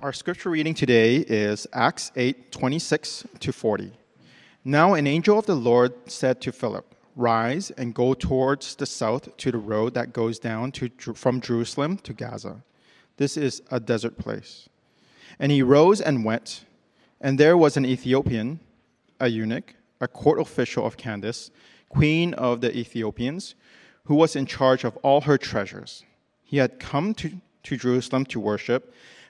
Our scripture reading today is Acts 8 26 to 40. Now, an angel of the Lord said to Philip, Rise and go towards the south to the road that goes down to, from Jerusalem to Gaza. This is a desert place. And he rose and went, and there was an Ethiopian, a eunuch, a court official of Candace, queen of the Ethiopians, who was in charge of all her treasures. He had come to, to Jerusalem to worship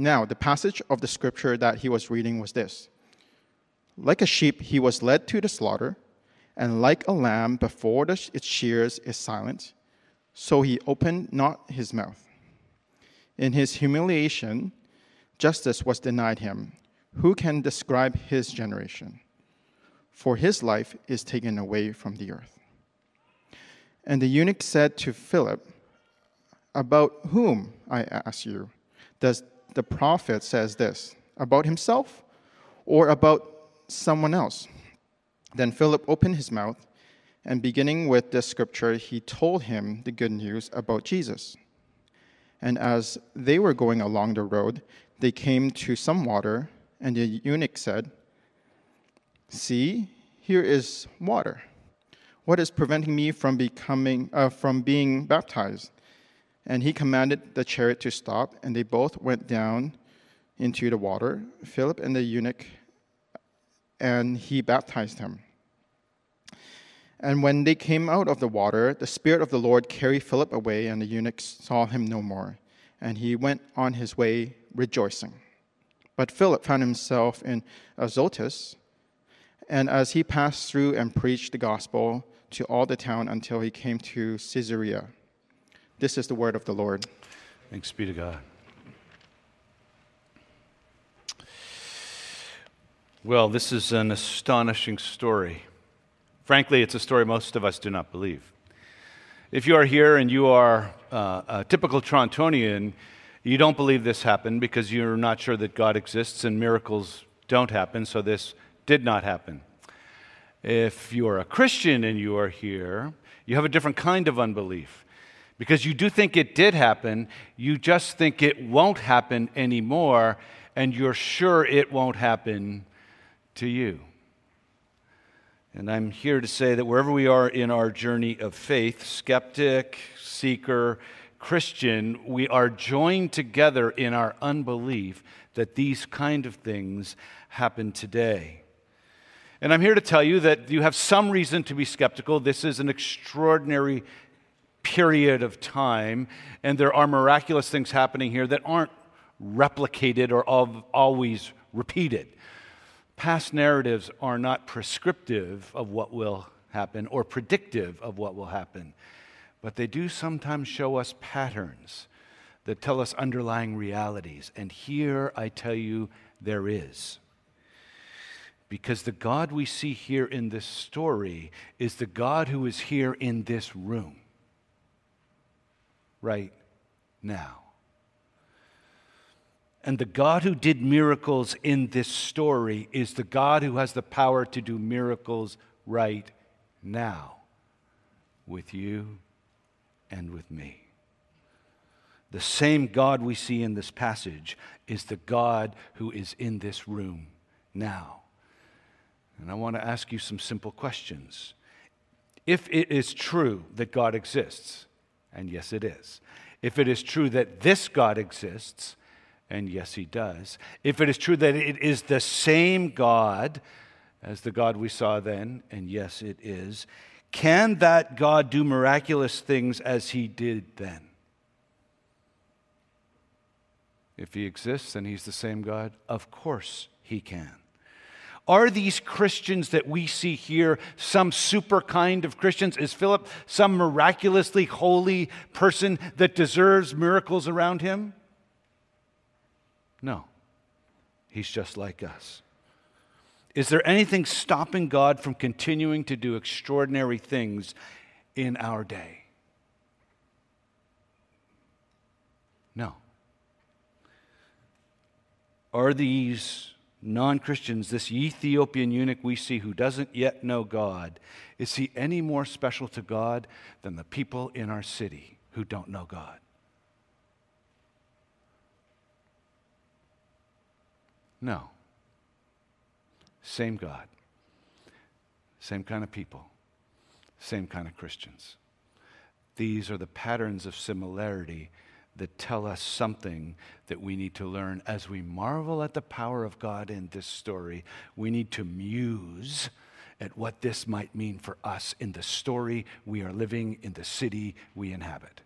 Now, the passage of the scripture that he was reading was this Like a sheep, he was led to the slaughter, and like a lamb before the, its shears is silent, so he opened not his mouth. In his humiliation, justice was denied him. Who can describe his generation? For his life is taken away from the earth. And the eunuch said to Philip, About whom, I ask you, does the prophet says this about himself or about someone else. Then Philip opened his mouth, and beginning with this scripture, he told him the good news about Jesus. And as they were going along the road, they came to some water, and the eunuch said, See, here is water. What is preventing me from becoming uh, from being baptized? And he commanded the chariot to stop, and they both went down into the water, Philip and the eunuch, and he baptized him. And when they came out of the water, the Spirit of the Lord carried Philip away, and the eunuch saw him no more. And he went on his way rejoicing. But Philip found himself in Azotus, and as he passed through and preached the gospel to all the town until he came to Caesarea. This is the word of the Lord. Thanks be to God. Well, this is an astonishing story. Frankly, it's a story most of us do not believe. If you are here and you are uh, a typical Torontonian, you don't believe this happened because you're not sure that God exists and miracles don't happen, so this did not happen. If you are a Christian and you are here, you have a different kind of unbelief because you do think it did happen, you just think it won't happen anymore, and you're sure it won't happen to you. And I'm here to say that wherever we are in our journey of faith, skeptic, seeker, Christian, we are joined together in our unbelief that these kind of things happen today. And I'm here to tell you that you have some reason to be skeptical. This is an extraordinary period of time, and there are miraculous things happening here that aren't replicated or always repeated. Past narratives are not prescriptive of what will happen or predictive of what will happen, but they do sometimes show us patterns that tell us underlying realities. And here I tell you, there is. Because the God we see here in this story is the God who is here in this room right now. And the God who did miracles in this story is the God who has the power to do miracles right now with you and with me. The same God we see in this passage is the God who is in this room now. And I want to ask you some simple questions. If it is true that God exists, and yes, it is. If it is true that this God exists, and yes, he does. If it is true that it is the same God as the God we saw then, and yes, it is, can that God do miraculous things as he did then? If he exists and he's the same God, of course he can. Are these Christians that we see here some super kind of Christians? Is Philip some miraculously holy person that deserves miracles around him? No. He's just like us. Is there anything stopping God from continuing to do extraordinary things in our day? No. Are these non Christians, this Ethiopian eunuch we see who doesn't yet know God, is he any more special to God than the people in our city who don't know God? No. Same God. Same kind of people. Same kind of Christians. These are the patterns of similarity that tell us something that we need to learn. As we marvel at the power of God in this story, we need to muse at what this might mean for us in the story we are living in the city we inhabit.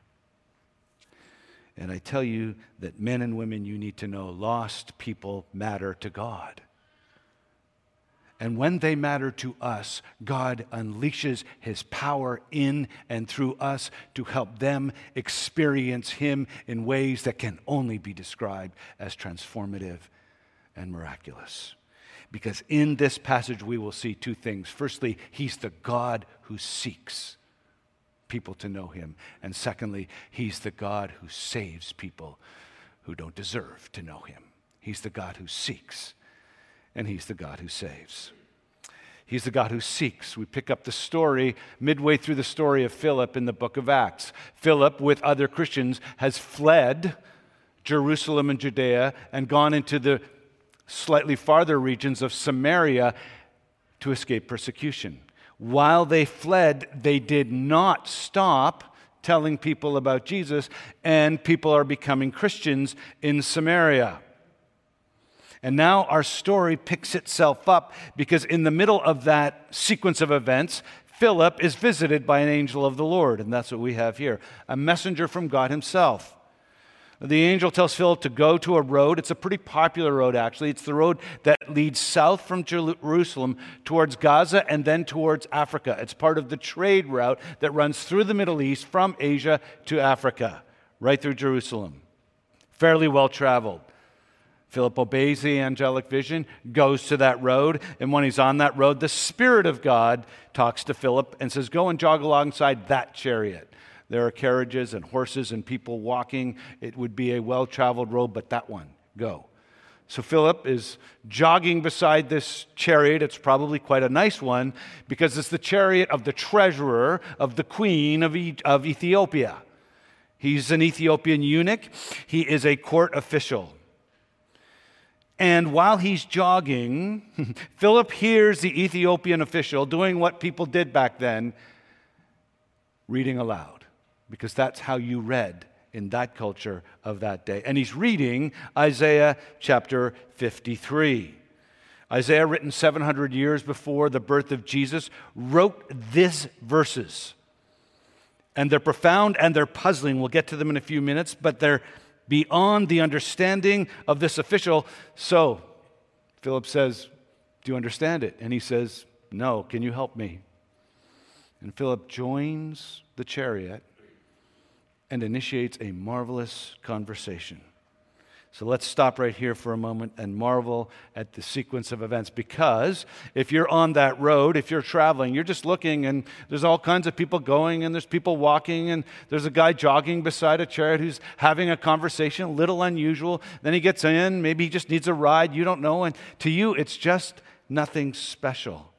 And I tell you that men and women, you need to know lost people matter to God. And when they matter to us, God unleashes his power in and through us to help them experience him in ways that can only be described as transformative and miraculous. Because in this passage, we will see two things. Firstly, he's the God who seeks people to know him. And secondly, he's the God who saves people who don't deserve to know him. He's the God who seeks and He's the God who saves. He's the God who seeks. We pick up the story midway through the story of Philip in the book of Acts. Philip, with other Christians, has fled Jerusalem and Judea and gone into the slightly farther regions of Samaria to escape persecution. While they fled, they did not stop telling people about Jesus, and people are becoming Christians in Samaria. And now our story picks itself up because in the middle of that sequence of events, Philip is visited by an angel of the Lord. And that's what we have here a messenger from God Himself. The angel tells Philip to go to a road. It's a pretty popular road, actually. It's the road that leads south from Jerusalem towards Gaza and then towards Africa. It's part of the trade route that runs through the Middle East from Asia to Africa, right through Jerusalem. Fairly well traveled. Philip obeys the angelic vision, goes to that road, and when he's on that road, the Spirit of God talks to Philip and says, Go and jog alongside that chariot. There are carriages and horses and people walking. It would be a well traveled road, but that one, go. So Philip is jogging beside this chariot. It's probably quite a nice one because it's the chariot of the treasurer of the queen of, e- of Ethiopia. He's an Ethiopian eunuch, he is a court official. And while he's jogging, Philip hears the Ethiopian official doing what people did back then reading aloud, because that's how you read in that culture of that day. And he's reading Isaiah chapter 53. Isaiah, written 700 years before the birth of Jesus, wrote these verses. And they're profound and they're puzzling. We'll get to them in a few minutes, but they're beyond the understanding of this official. So, Philip says, Do you understand it? And he says, No, can you help me? And Philip joins the chariot and initiates a marvelous conversation. So let's stop right here for a moment and marvel at the sequence of events. Because if you're on that road, if you're traveling, you're just looking and there's all kinds of people going and there's people walking and there's a guy jogging beside a chariot who's having a conversation, a little unusual. Then he gets in, maybe he just needs a ride, you don't know. And to you, it's just nothing special.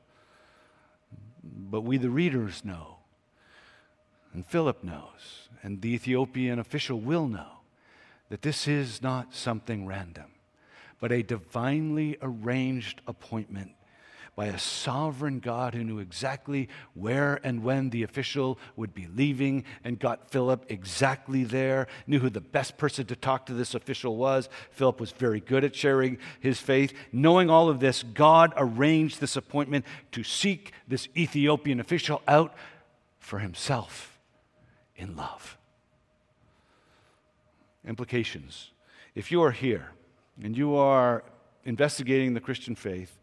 But we, the readers, know. And Philip knows. And the Ethiopian official will know that this is not something random, but a divinely arranged appointment by a sovereign God who knew exactly where and when the official would be leaving and got Philip exactly there, knew who the best person to talk to this official was. Philip was very good at sharing his faith. Knowing all of this, God arranged this appointment to seek this Ethiopian official out for himself in love implications. If you are here and you are investigating the Christian faith,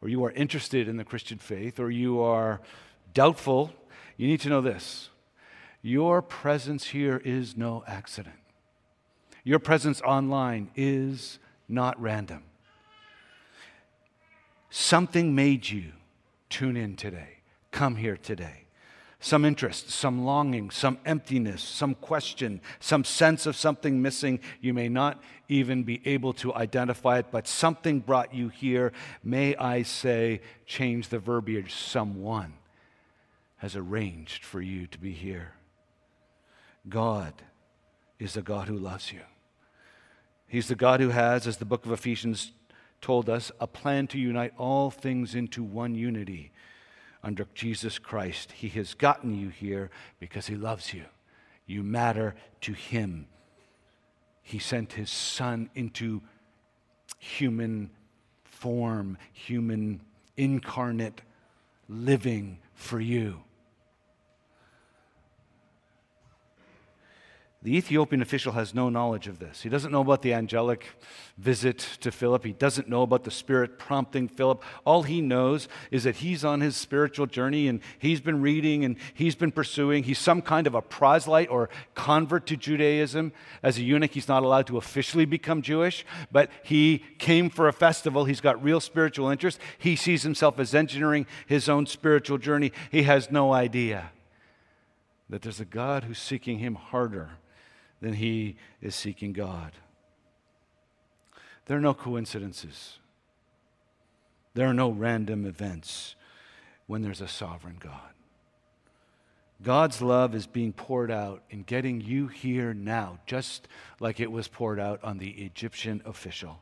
or you are interested in the Christian faith, or you are doubtful, you need to know this. Your presence here is no accident. Your presence online is not random. Something made you tune in today, come here today. Some interest, some longing, some emptiness, some question, some sense of something missing. You may not even be able to identify it, but something brought you here. May I say, change the verbiage. Someone has arranged for you to be here. God is a God who loves you. He's the God who has, as the book of Ephesians told us, a plan to unite all things into one unity under Jesus Christ. He has gotten you here because He loves you. You matter to Him. He sent His Son into human form, human incarnate living for you. The Ethiopian official has no knowledge of this. He doesn't know about the angelic visit to Philip. He doesn't know about the Spirit prompting Philip. All he knows is that he's on his spiritual journey and he's been reading and he's been pursuing. He's some kind of a proselyte or convert to Judaism. As a eunuch, he's not allowed to officially become Jewish, but he came for a festival. He's got real spiritual interest. He sees himself as engineering his own spiritual journey. He has no idea that there's a God who's seeking him harder then he is seeking God. There are no coincidences, there are no random events when there's a sovereign God. God's love is being poured out in getting you here now, just like it was poured out on the Egyptian official.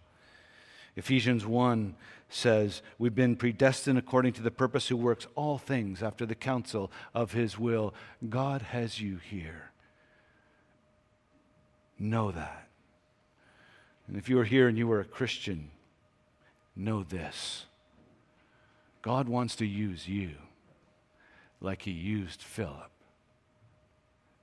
Ephesians 1 says, We've been predestined according to the purpose who works all things after the counsel of his will. God has you here. Know that. And if you are here and you are a Christian, know this God wants to use you like he used Philip.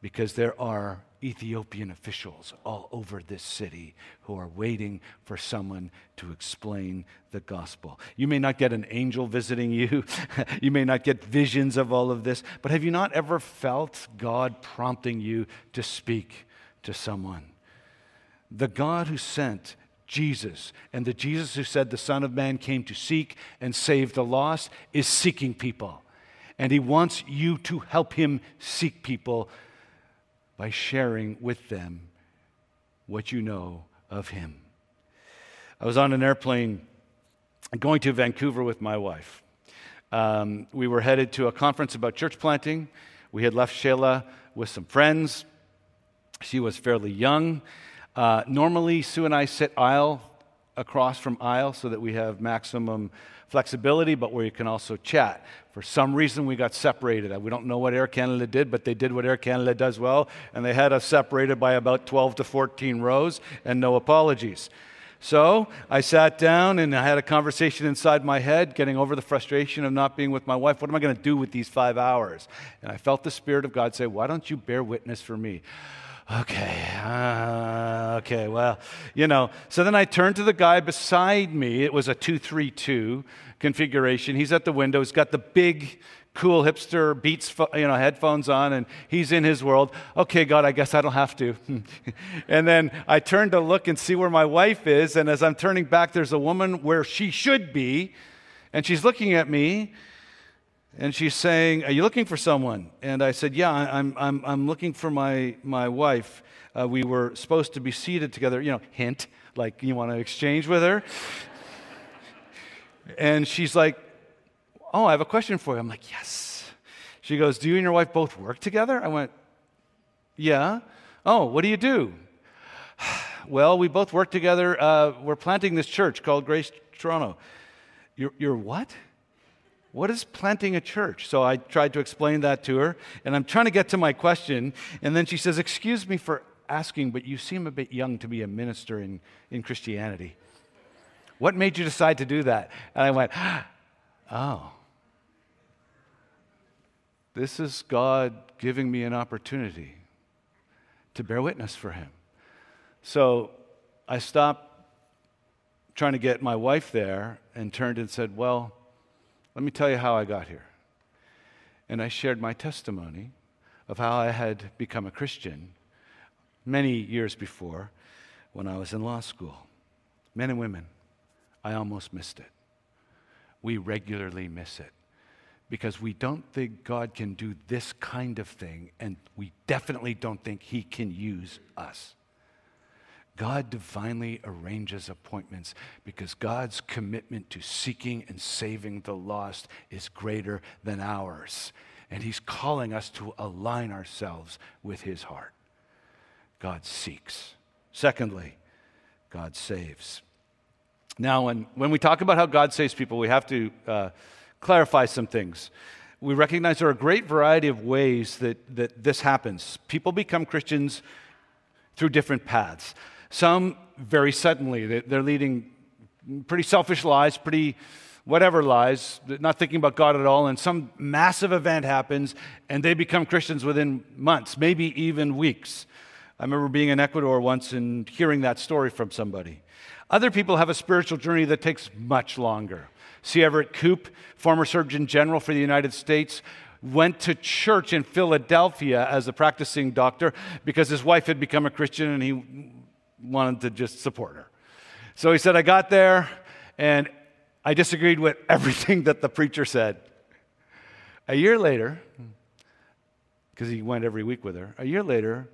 Because there are Ethiopian officials all over this city who are waiting for someone to explain the gospel. You may not get an angel visiting you, you may not get visions of all of this, but have you not ever felt God prompting you to speak? To someone. The God who sent Jesus and the Jesus who said the Son of Man came to seek and save the lost is seeking people. And he wants you to help him seek people by sharing with them what you know of him. I was on an airplane going to Vancouver with my wife. Um, we were headed to a conference about church planting. We had left Shayla with some friends. She was fairly young. Uh, normally, Sue and I sit aisle across from aisle so that we have maximum flexibility, but where you can also chat. For some reason, we got separated. We don't know what Air Canada did, but they did what Air Canada does well, and they had us separated by about 12 to 14 rows, and no apologies. So I sat down and I had a conversation inside my head, getting over the frustration of not being with my wife. What am I going to do with these five hours? And I felt the Spirit of God say, Why don't you bear witness for me? Okay, uh, okay, well, you know. So then I turned to the guy beside me. It was a 232 configuration. He's at the window. He's got the big, cool hipster Beats, you know, headphones on, and he's in his world. Okay, God, I guess I don't have to. and then I turned to look and see where my wife is, and as I'm turning back, there's a woman where she should be, and she's looking at me, and she's saying, Are you looking for someone? And I said, Yeah, I'm, I'm, I'm looking for my, my wife. Uh, we were supposed to be seated together, you know, hint, like you want to exchange with her. and she's like, Oh, I have a question for you. I'm like, Yes. She goes, Do you and your wife both work together? I went, Yeah. Oh, what do you do? well, we both work together. Uh, we're planting this church called Grace Toronto. You're, you're what? What is planting a church? So I tried to explain that to her, and I'm trying to get to my question. And then she says, Excuse me for asking, but you seem a bit young to be a minister in, in Christianity. What made you decide to do that? And I went, Oh, this is God giving me an opportunity to bear witness for Him. So I stopped trying to get my wife there and turned and said, Well, let me tell you how I got here. And I shared my testimony of how I had become a Christian many years before when I was in law school. Men and women, I almost missed it. we regularly miss it because we don't think God can do this kind of thing, and we definitely don't think He can use us. God divinely arranges appointments because God's commitment to seeking and saving the lost is greater than ours. And He's calling us to align ourselves with His heart. God seeks. Secondly, God saves. Now, when, when we talk about how God saves people, we have to uh, clarify some things. We recognize there are a great variety of ways that, that this happens. People become Christians through different paths. Some very suddenly, they're leading pretty selfish lives, pretty whatever lies, not thinking about God at all, and some massive event happens and they become Christians within months, maybe even weeks. I remember being in Ecuador once and hearing that story from somebody. Other people have a spiritual journey that takes much longer. C. Everett Koop, former Surgeon General for the United States, went to church in Philadelphia as a practicing doctor because his wife had become a Christian and he wanted to just support her. So he said, I got there and I disagreed with everything that the preacher said. A year later, because he went every week with her, a year later,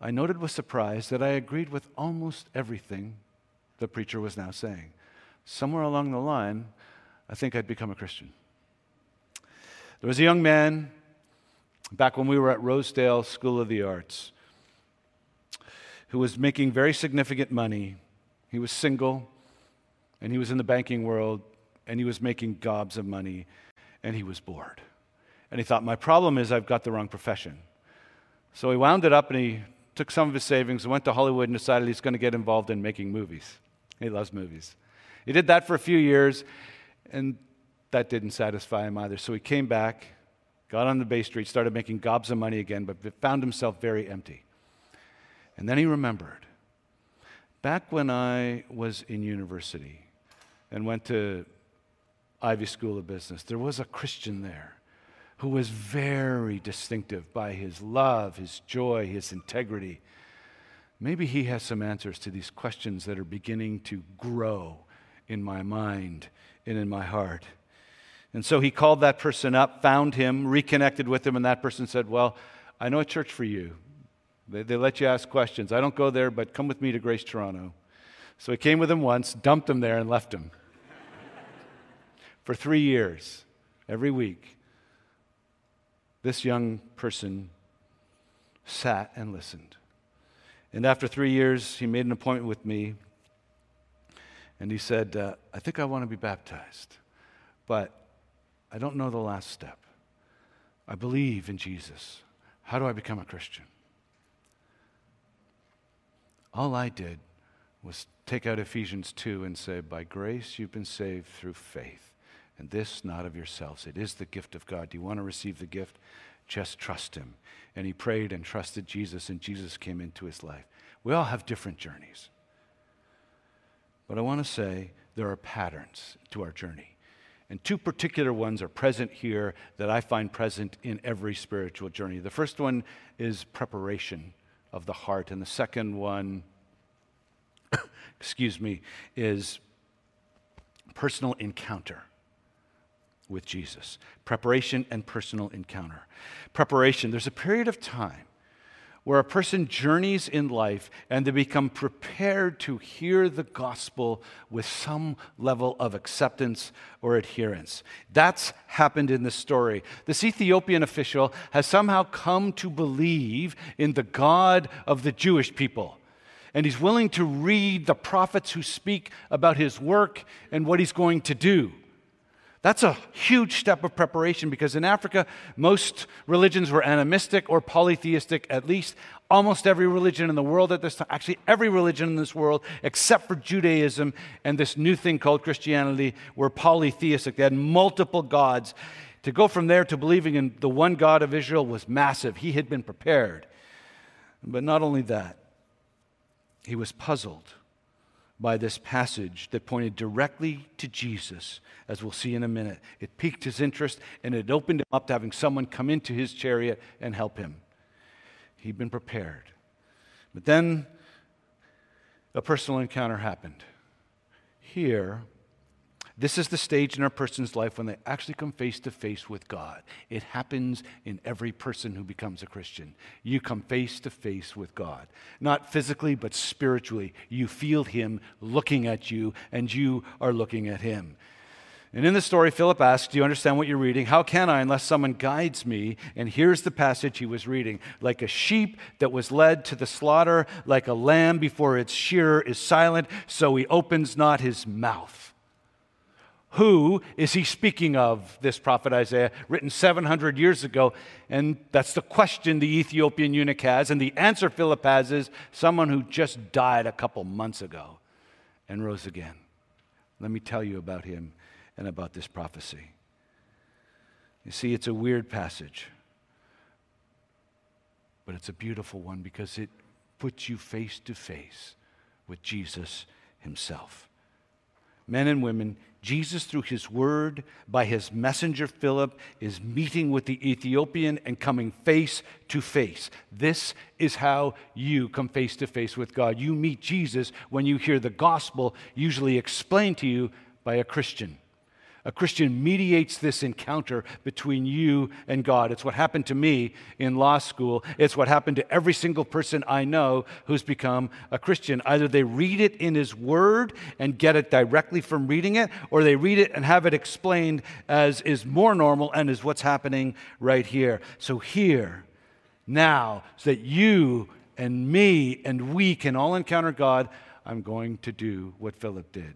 I noted with surprise that I agreed with almost everything the preacher was now saying. Somewhere along the line, I think I'd become a Christian. There was a young man back when we were at Rosedale School of the Arts who was making very significant money. He was single, and he was in the banking world, and he was making gobs of money, and he was bored. And he thought, My problem is I've got the wrong profession. So he wound it up and he took some of his savings and went to Hollywood and decided he's going to get involved in making movies. He loves movies. He did that for a few years, and that didn't satisfy him either. So he came back, got on the Bay Street, started making gobs of money again, but found himself very empty. And then he remembered back when I was in university and went to Ivey School of Business, there was a Christian there who was very distinctive by his love, his joy, his integrity. Maybe he has some answers to these questions that are beginning to grow in my mind and in my heart. And so he called that person up, found him, reconnected with him, and that person said, Well, I know a church for you. They, they let you ask questions. I don't go there, but come with me to Grace Toronto. So he came with him once, dumped him there, and left him. For three years, every week, this young person sat and listened. And after three years, he made an appointment with me. And he said, uh, I think I want to be baptized, but I don't know the last step. I believe in Jesus. How do I become a Christian? All I did was take out Ephesians 2 and say, By grace you've been saved through faith, and this not of yourselves. It is the gift of God. Do you want to receive the gift? Just trust Him. And he prayed and trusted Jesus, and Jesus came into his life. We all have different journeys. But I want to say there are patterns to our journey. And two particular ones are present here that I find present in every spiritual journey. The first one is preparation of the heart. And the second one, excuse me, is personal encounter with Jesus. Preparation and personal encounter. Preparation, there's a period of time where a person journeys in life and they become prepared to hear the gospel with some level of acceptance or adherence. That's happened in this story. This Ethiopian official has somehow come to believe in the God of the Jewish people. And he's willing to read the prophets who speak about his work and what he's going to do. That's a huge step of preparation because in Africa, most religions were animistic or polytheistic, at least almost every religion in the world at this time, actually, every religion in this world, except for Judaism and this new thing called Christianity, were polytheistic. They had multiple gods. To go from there to believing in the one God of Israel was massive. He had been prepared. But not only that, he was puzzled by this passage that pointed directly to Jesus, as we'll see in a minute. It piqued his interest and it opened him up to having someone come into his chariot and help him. He'd been prepared. But then a personal encounter happened. Here, This is the stage in a person's life when they actually come face to face with God. It happens in every person who becomes a Christian. You come face to face with God, not physically, but spiritually. You feel Him looking at you, and you are looking at Him. And in the story, Philip asks, Do you understand what you're reading? How can I unless someone guides me? And here's the passage he was reading Like a sheep that was led to the slaughter, like a lamb before its shearer is silent, so he opens not his mouth. Who is he speaking of, this prophet Isaiah, written 700 years ago? And that's the question the Ethiopian eunuch has. And the answer Philip has is someone who just died a couple months ago and rose again. Let me tell you about him and about this prophecy. You see, it's a weird passage, but it's a beautiful one because it puts you face to face with Jesus himself. Men and women, Jesus, through his word, by his messenger Philip, is meeting with the Ethiopian and coming face to face. This is how you come face to face with God. You meet Jesus when you hear the gospel, usually explained to you by a Christian. A Christian mediates this encounter between you and God. It's what happened to me in law school. It's what happened to every single person I know who's become a Christian. Either they read it in His Word and get it directly from reading it, or they read it and have it explained as is more normal and is what's happening right here. So, here, now, so that you and me and we can all encounter God, I'm going to do what Philip did.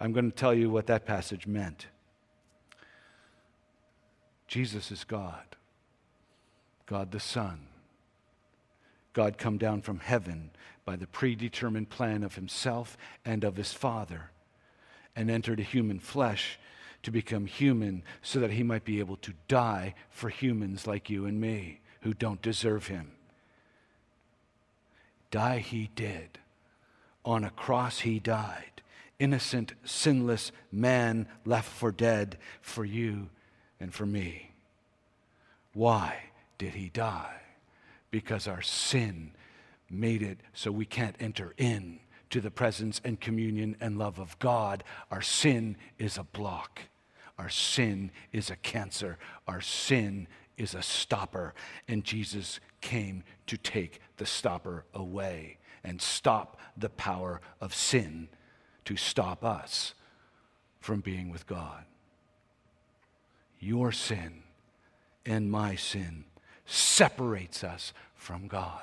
I'm going to tell you what that passage meant. Jesus is God, God the Son. God come down from heaven by the predetermined plan of himself and of his Father and entered a human flesh to become human so that he might be able to die for humans like you and me who don't deserve him. Die he did. On a cross he died innocent, sinless man left for dead for you and for me. Why did he die? Because our sin made it so we can't enter in to the presence and communion and love of God. Our sin is a block. Our sin is a cancer. Our sin is a stopper. And Jesus came to take the stopper away and stop the power of sin to stop us from being with God. Your sin and my sin separates us from God.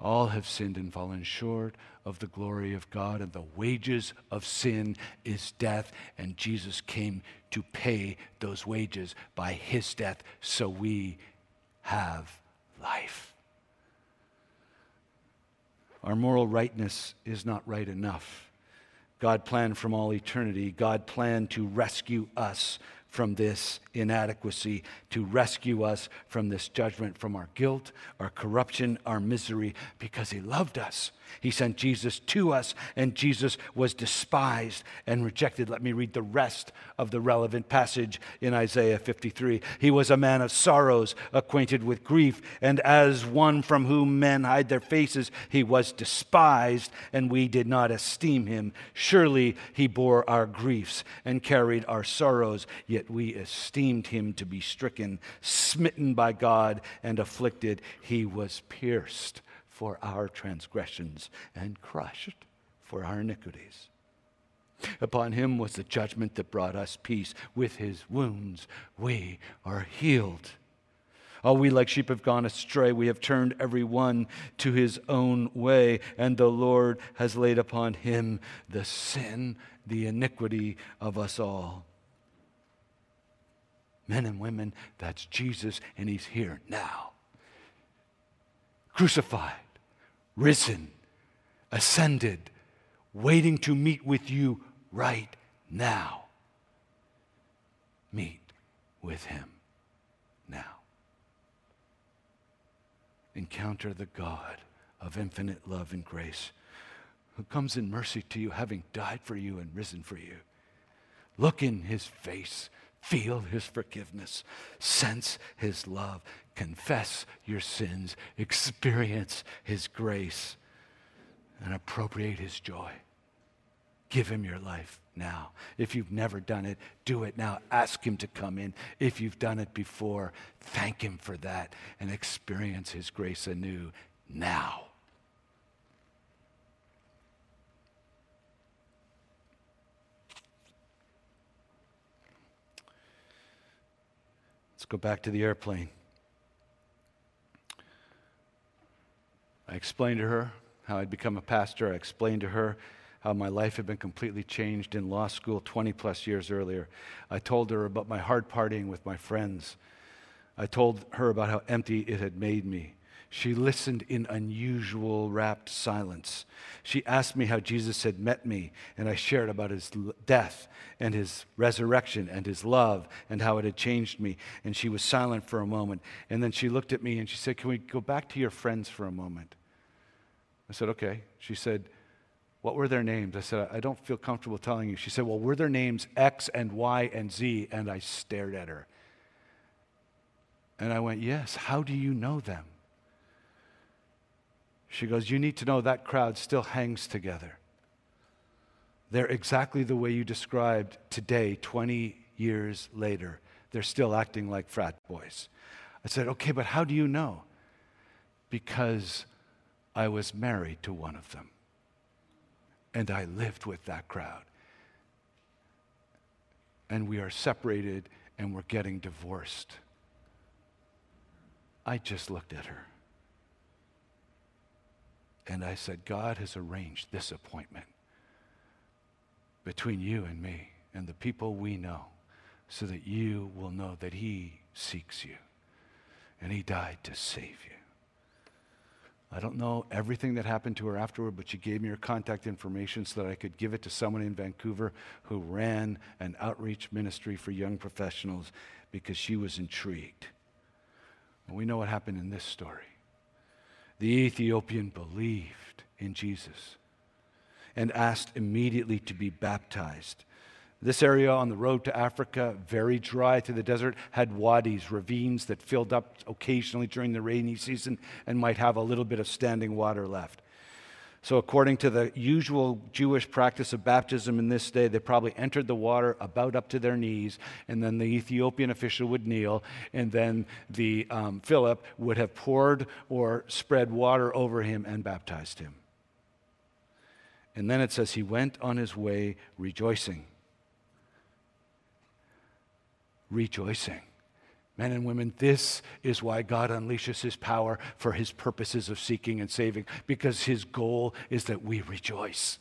All have sinned and fallen short of the glory of God, and the wages of sin is death. And Jesus came to pay those wages by his death so we have life. Our moral rightness is not right enough. God planned from all eternity. God planned to rescue us from this inadequacy, to rescue us from this judgment, from our guilt, our corruption, our misery, because He loved us. He sent Jesus to us, and Jesus was despised and rejected. Let me read the rest of the relevant passage in Isaiah 53. He was a man of sorrows, acquainted with grief, and as one from whom men hide their faces, he was despised, and we did not esteem him. Surely he bore our griefs and carried our sorrows, yet we esteemed him to be stricken, smitten by God, and afflicted. He was pierced for our transgressions and crushed for our iniquities. Upon him was the judgment that brought us peace. With his wounds we are healed. All we like sheep have gone astray. We have turned every one to his own way, and the Lord has laid upon him the sin, the iniquity of us all men and women, that's Jesus, and he's here now. Crucified, risen, ascended, waiting to meet with you right now. Meet with him now. Encounter the God of infinite love and grace who comes in mercy to you, having died for you and risen for you. Look in his face Feel his forgiveness, sense his love, confess your sins, experience his grace, and appropriate his joy. Give him your life. now. If you've never done it, do it now. Ask Him to come in. If you've done it before, thank Him for that and experience His grace anew now. Let's go back to the airplane. I explained to her how I'd become a pastor. I explained to her how my life had been completely changed in law school 20 plus years earlier. I told her about my hard partying with my friends. I told her about how empty it had made me. She listened in unusual, rapt silence. She asked me how Jesus had met me, and I shared about his death and his resurrection and his love and how it had changed me. And she was silent for a moment. And then she looked at me and she said, Can we go back to your friends for a moment? I said, Okay. She said, what were their names? I said, I don't feel comfortable telling you. She said, Well, were their names X and Y and Z? And I stared at her. And I went, Yes, how do you know them? She goes, You need to know that crowd still hangs together. They're exactly the way you described today, 20 years later. They're still acting like frat boys. I said, Okay, but how do you know? Because I was married to one of them and I lived with that crowd. And we are separated and we're getting divorced. I just looked at her. And I said, God has arranged this appointment between you and me and the people we know so that you will know that He seeks you and He died to save you. I don't know everything that happened to her afterward, but she gave me her contact information so that I could give it to someone in Vancouver who ran an outreach ministry for young professionals because she was intrigued. And we know what happened in this story. The Ethiopian believed in Jesus and asked immediately to be baptized. This area on the road to Africa, very dry to the desert, had wadis, ravines that filled up occasionally during the rainy season and might have a little bit of standing water left. So, according to the usual Jewish practice of baptism in this day, they probably entered the water about up to their knees, and then the Ethiopian official would kneel, and then the um, Philip would have poured or spread water over him and baptized him. And then it says he went on his way rejoicing rejoicing. Men and women, this is why God unleashes his power for his purposes of seeking and saving, because his goal is that we rejoice.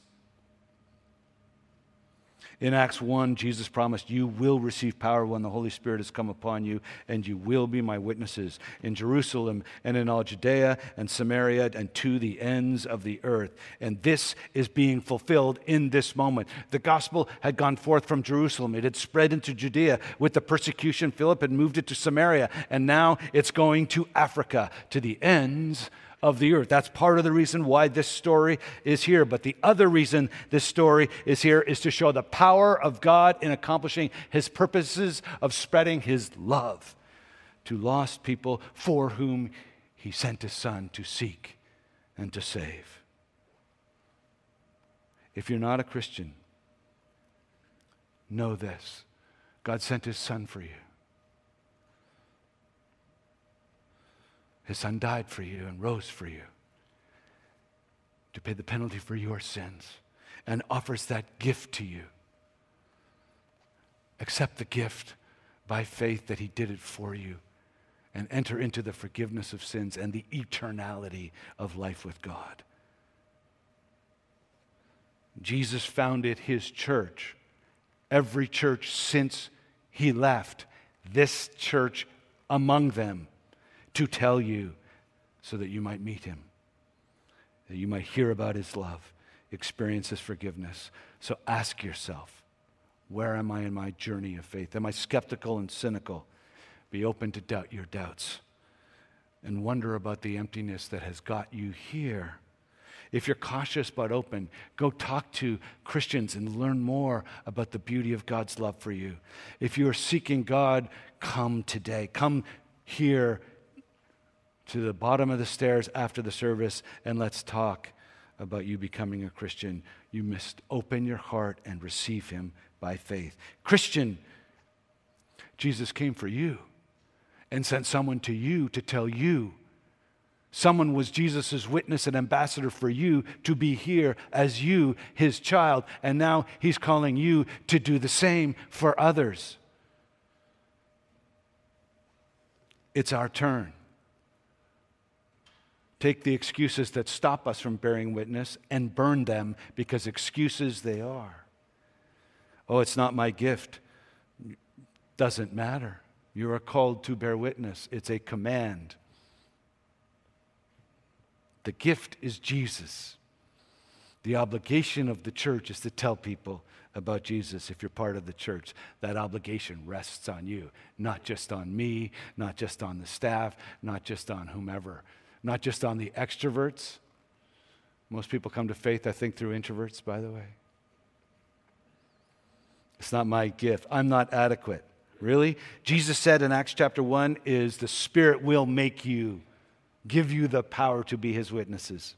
In Acts 1, Jesus promised, You will receive power when the Holy Spirit has come upon you, and you will be my witnesses in Jerusalem and in all Judea and Samaria and to the ends of the earth. And this is being fulfilled in this moment. The gospel had gone forth from Jerusalem, it had spread into Judea. With the persecution, Philip had moved it to Samaria, and now it's going to Africa, to the ends of the earth. That's part of the reason why this story is here. But the other reason this story is here is to show the power of God in accomplishing his purposes of spreading his love to lost people for whom he sent his son to seek and to save. If you're not a Christian, know this God sent his son for you. His son died for you and rose for you to pay the penalty for your sins and offers that gift to you. Accept the gift by faith that he did it for you and enter into the forgiveness of sins and the eternality of life with God. Jesus founded his church. Every church since he left, this church among them to tell you so that you might meet him, that you might hear about his love, experience his forgiveness. So ask yourself, where am I in my journey of faith? Am I skeptical and cynical? Be open to doubt your doubts and wonder about the emptiness that has got you here. If you're cautious but open, go talk to Christians and learn more about the beauty of God's love for you. If you are seeking God, come today. Come here to the bottom of the stairs after the service and let's talk about you becoming a Christian. You must open your heart and receive him by faith. Christian, Jesus came for you and sent someone to you to tell you. Someone was Jesus' witness and ambassador for you to be here as you, his child, and now he's calling you to do the same for others. It's our turn. Take the excuses that stop us from bearing witness and burn them because excuses they are. Oh, it's not my gift. Doesn't matter. You are called to bear witness, it's a command. The gift is Jesus. The obligation of the church is to tell people about Jesus if you're part of the church. That obligation rests on you, not just on me, not just on the staff, not just on whomever not just on the extroverts. Most people come to faith, I think, through introverts, by the way. It's not my gift. I'm not adequate. Really? Jesus said in Acts chapter 1 is the Spirit will make you, give you the power to be his witnesses.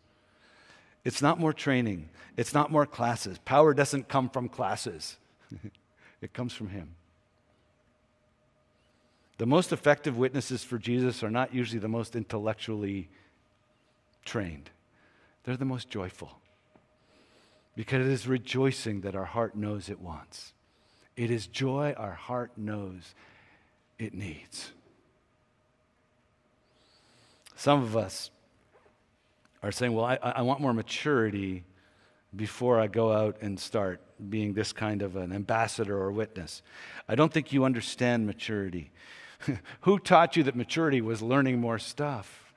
It's not more training. It's not more classes. Power doesn't come from classes. it comes from him. The most effective witnesses for Jesus are not usually the most intellectually trained, they're the most joyful. Because it is rejoicing that our heart knows it wants. It is joy our heart knows it needs. Some of us are saying, Well, I, I want more maturity before I go out and start being this kind of an ambassador or witness. I don't think you understand maturity. Who taught you that maturity was learning more stuff?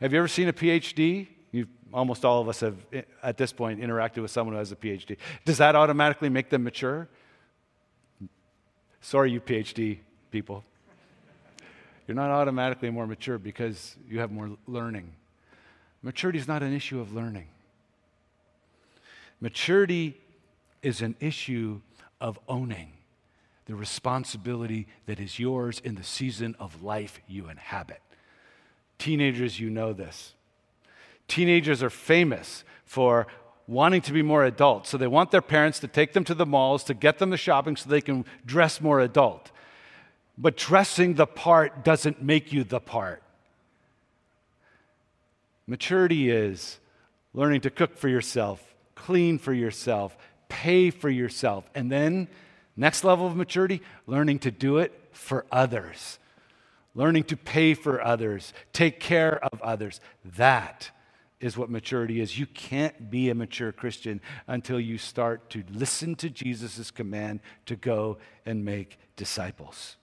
Have you ever seen a PhD? You've, almost all of us have, eh, at this point, interacted with someone who has a PhD. Does that automatically make them mature? Sorry, you PhD people. You're not automatically more mature because you have more learning. Maturity is not an issue of learning. Maturity is an issue of owning the responsibility that is yours in the season of life you inhabit. Teenagers, you know this. Teenagers are famous for wanting to be more adult. So they want their parents to take them to the malls, to get them to shopping so they can dress more adult. But dressing the part doesn't make you the part. Maturity is learning to cook for yourself, clean for yourself, pay for yourself, and then Next level of maturity, learning to do it for others, learning to pay for others, take care of others. That is what maturity is. You can't be a mature Christian until you start to listen to Jesus' command to go and make disciples.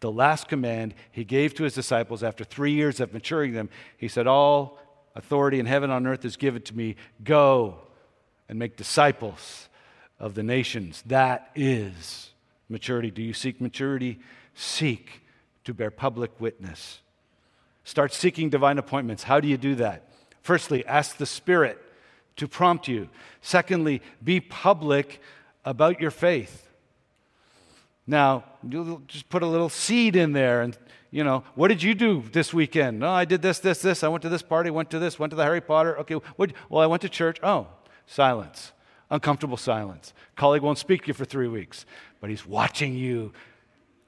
The last command he gave to his disciples after three years of maturing them, he said, All authority in heaven and on earth is given to me. Go and make disciples of the nations. That is maturity. Do you seek maturity? Seek to bear public witness. Start seeking divine appointments. How do you do that? Firstly, ask the Spirit to prompt you. Secondly, be public about your faith. Now, you'll just put a little seed in there and you know, what did you do this weekend? No, oh, I did this, this, this. I went to this party, went to this, went to the Harry Potter. Okay, what, well, I went to church. Oh, silence uncomfortable silence. Colleague won't speak to you for three weeks, but he's watching you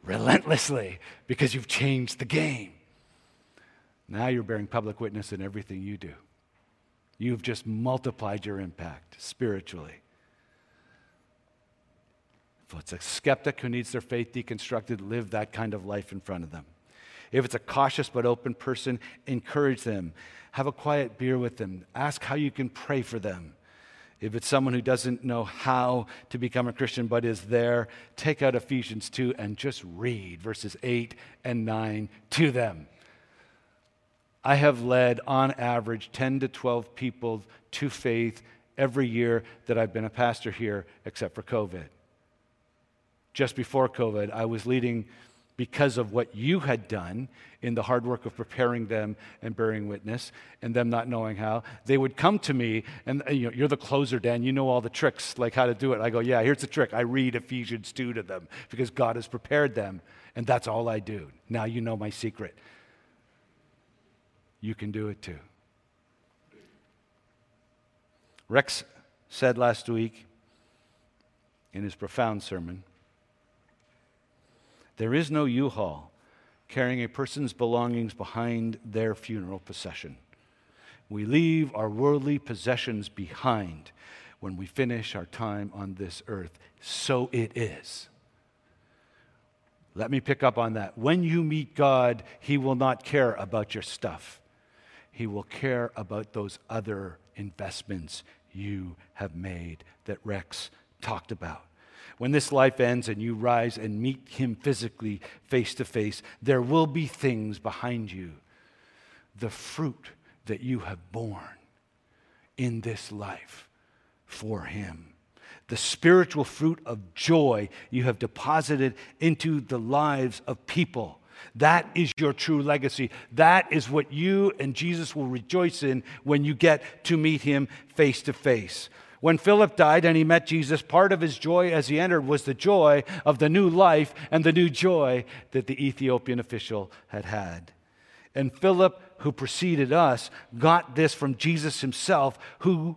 relentlessly because you've changed the game. Now you're bearing public witness in everything you do. You've just multiplied your impact spiritually. If it's a skeptic who needs their faith deconstructed, live that kind of life in front of them. If it's a cautious but open person, encourage them. Have a quiet beer with them. Ask how you can pray for them. If it's someone who doesn't know how to become a Christian but is there, take out Ephesians 2 and just read verses 8 and 9 to them. I have led, on average, 10 to 12 people to faith every year that I've been a pastor here, except for COVID. Just before COVID, I was leading because of what you had done in the hard work of preparing them and bearing witness and them not knowing how. They would come to me and uh, you know, you're the closer dan. You know all the tricks like how to do it. I go yeah here's the trick. I read ephesians 2 to them because god has prepared them and that's all i do. Now you know my secret. You can do it too. Rex said last week in his profound sermon there is no U Haul carrying a person's belongings behind their funeral procession. We leave our worldly possessions behind when we finish our time on this earth. So it is. Let me pick up on that. When you meet God, He will not care about your stuff, He will care about those other investments you have made that Rex talked about. When this life ends and you rise and meet Him physically face to face, there will be things behind you, the fruit that you have borne in this life for Him the spiritual fruit of joy you have deposited into the lives of people. That is your true legacy. That is what you and Jesus will rejoice in when you get to meet him face to face. When Philip died and he met Jesus, part of his joy as he entered was the joy of the new life and the new joy that the Ethiopian official had had. And Philip, who preceded us, got this from Jesus himself, who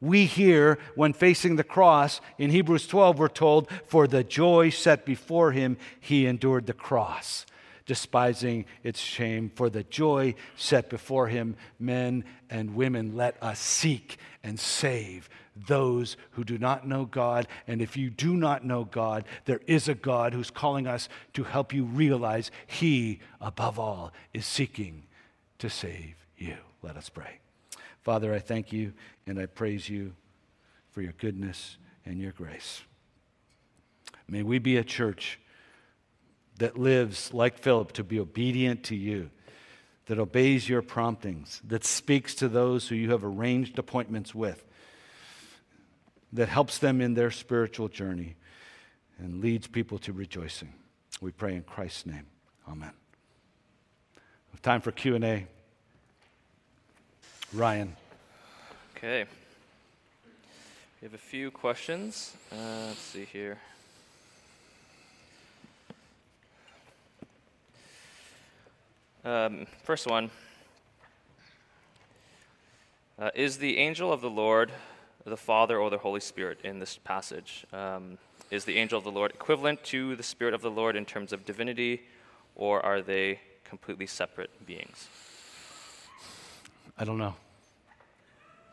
we hear when facing the cross in Hebrews 12, we're told, For the joy set before him, he endured the cross, despising its shame. For the joy set before him, men and women, let us seek and save those who do not know God. And if you do not know God, there is a God who's calling us to help you realize he, above all, is seeking to save you. Let us pray. Father, I thank you and I praise you for your goodness and your grace. May we be a church that lives like Philip to be obedient to you, that obeys your promptings, that speaks to those who you have arranged appointments with, that helps them in their spiritual journey and leads people to rejoicing. We pray in Christ's name. Amen. Time for Q&A. Ryan. Okay. We have a few questions. Uh, let's see here. Um, first one uh, Is the angel of the Lord the Father or the Holy Spirit in this passage? Um, is the angel of the Lord equivalent to the Spirit of the Lord in terms of divinity, or are they completely separate beings? I don't know.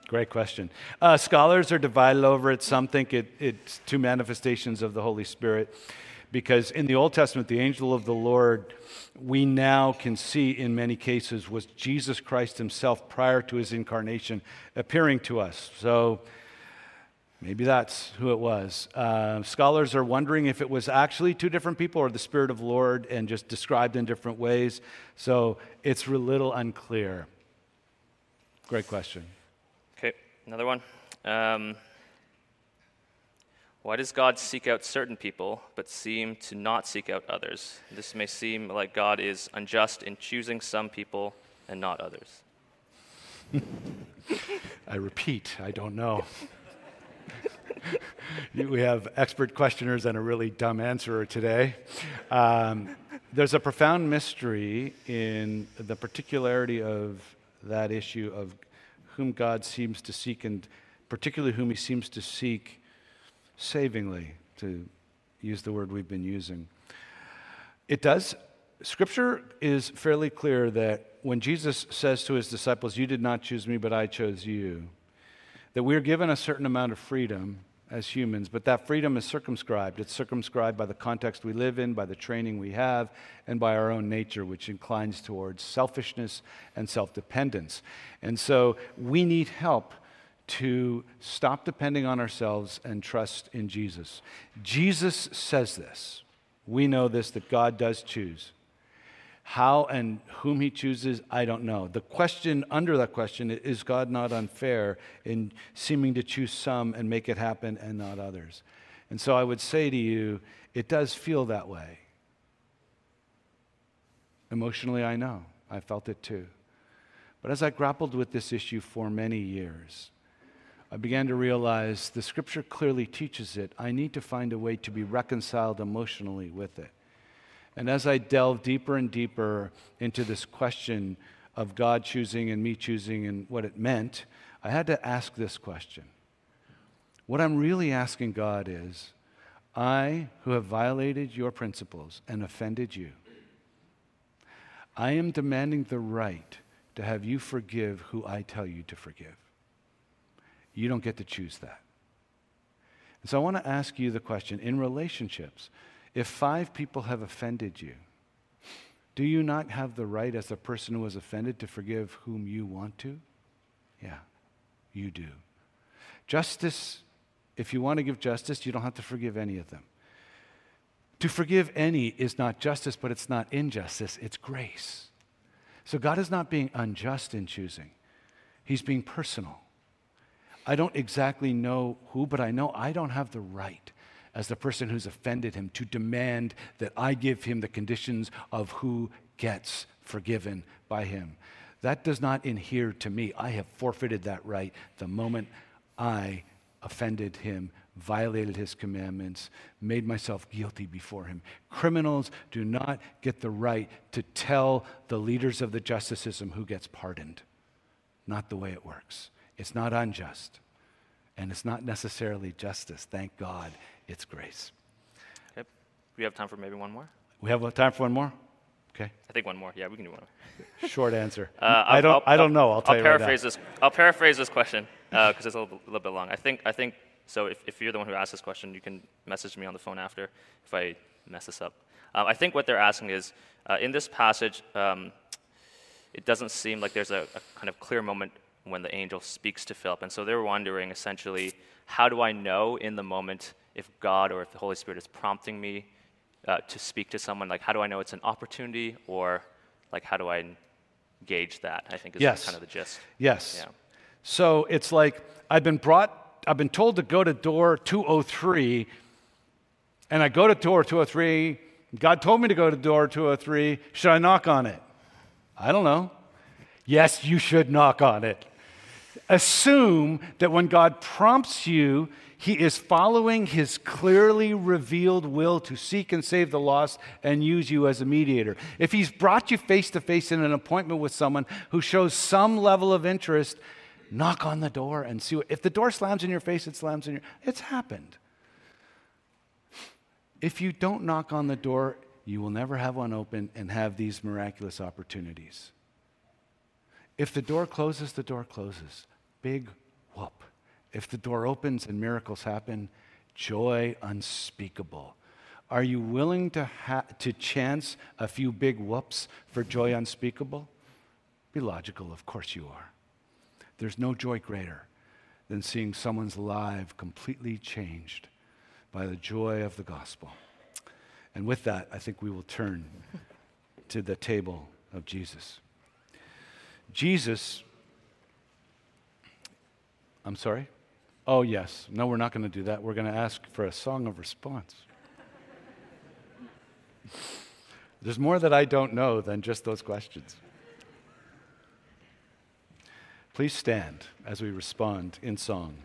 Great question. Uh, scholars are divided over it. Some think it, it's two manifestations of the Holy Spirit because in the Old Testament, the angel of the Lord, we now can see in many cases, was Jesus Christ himself prior to his incarnation appearing to us. So maybe that's who it was. Uh, scholars are wondering if it was actually two different people or the Spirit of the Lord and just described in different ways. So it's a little unclear. Great question. Okay, another one. Um, why does God seek out certain people but seem to not seek out others? This may seem like God is unjust in choosing some people and not others. I repeat, I don't know. we have expert questioners and a really dumb answerer today. Um, there's a profound mystery in the particularity of that issue of whom God seems to seek, and particularly whom he seems to seek savingly, to use the word we've been using. It does, Scripture is fairly clear that when Jesus says to his disciples, You did not choose me, but I chose you, that we are given a certain amount of freedom as humans, but that freedom is circumscribed. It's circumscribed by the context we live in, by the training we have, and by our own nature, which inclines towards selfishness and self dependence. And so we need help to stop depending on ourselves and trust in Jesus. Jesus says this. We know this that God does choose. How and whom he chooses, I don't know. The question under that question is God not unfair in seeming to choose some and make it happen and not others? And so I would say to you, it does feel that way. Emotionally, I know. I felt it too. But as I grappled with this issue for many years, I began to realize the scripture clearly teaches it. I need to find a way to be reconciled emotionally with it. And as I delved deeper and deeper into this question of God choosing and me choosing and what it meant, I had to ask this question What I'm really asking God is I, who have violated your principles and offended you, I am demanding the right to have you forgive who I tell you to forgive. You don't get to choose that. And so I want to ask you the question in relationships, if five people have offended you, do you not have the right as the person who was offended to forgive whom you want to? Yeah, you do. Justice, if you want to give justice, you don't have to forgive any of them. To forgive any is not justice, but it's not injustice, it's grace. So God is not being unjust in choosing, He's being personal. I don't exactly know who, but I know I don't have the right as the person who's offended him to demand that I give him the conditions of who gets forgiven by him. That does not adhere to me. I have forfeited that right the moment I offended him, violated his commandments, made myself guilty before him. Criminals do not get the right to tell the leaders of the justice system who gets pardoned. Not the way it works. It's not unjust. And it's not necessarily justice. Thank God it's grace. Okay. We have time for maybe one more? We have time for one more? Okay. I think one more. Yeah, we can do one more. Short answer. Uh, I don't, I'll, I don't know. I'll tell I'll you paraphrase right this. I'll paraphrase this question because uh, it's a little, little, bit long. I think, I think so. If, if, you're the one who asked this question, you can message me on the phone after if I mess this up. Um, I think what they're asking is uh, in this passage, um, it doesn't seem like there's a, a, kind of clear moment when the angel speaks to Philip. And so they're wondering essentially, how do I know in the moment if God or if the Holy Spirit is prompting me uh, to speak to someone? Like, how do I know it's an opportunity or like, how do I gauge that? I think is yes. kind of the gist. Yes. Yeah. So it's like I've been brought, I've been told to go to door 203, and I go to door 203. God told me to go to door 203. Should I knock on it? I don't know. Yes, you should knock on it. Assume that when God prompts you, he is following his clearly revealed will to seek and save the lost and use you as a mediator. If he's brought you face to face in an appointment with someone who shows some level of interest, knock on the door and see what, if the door slams in your face, it slams in your it's happened. If you don't knock on the door, you will never have one open and have these miraculous opportunities. If the door closes, the door closes. Big whoop. If the door opens and miracles happen, joy unspeakable. Are you willing to, ha- to chance a few big whoops for joy unspeakable? Be logical, of course you are. There's no joy greater than seeing someone's life completely changed by the joy of the gospel. And with that, I think we will turn to the table of Jesus. Jesus, I'm sorry? Oh, yes. No, we're not going to do that. We're going to ask for a song of response. There's more that I don't know than just those questions. Please stand as we respond in song.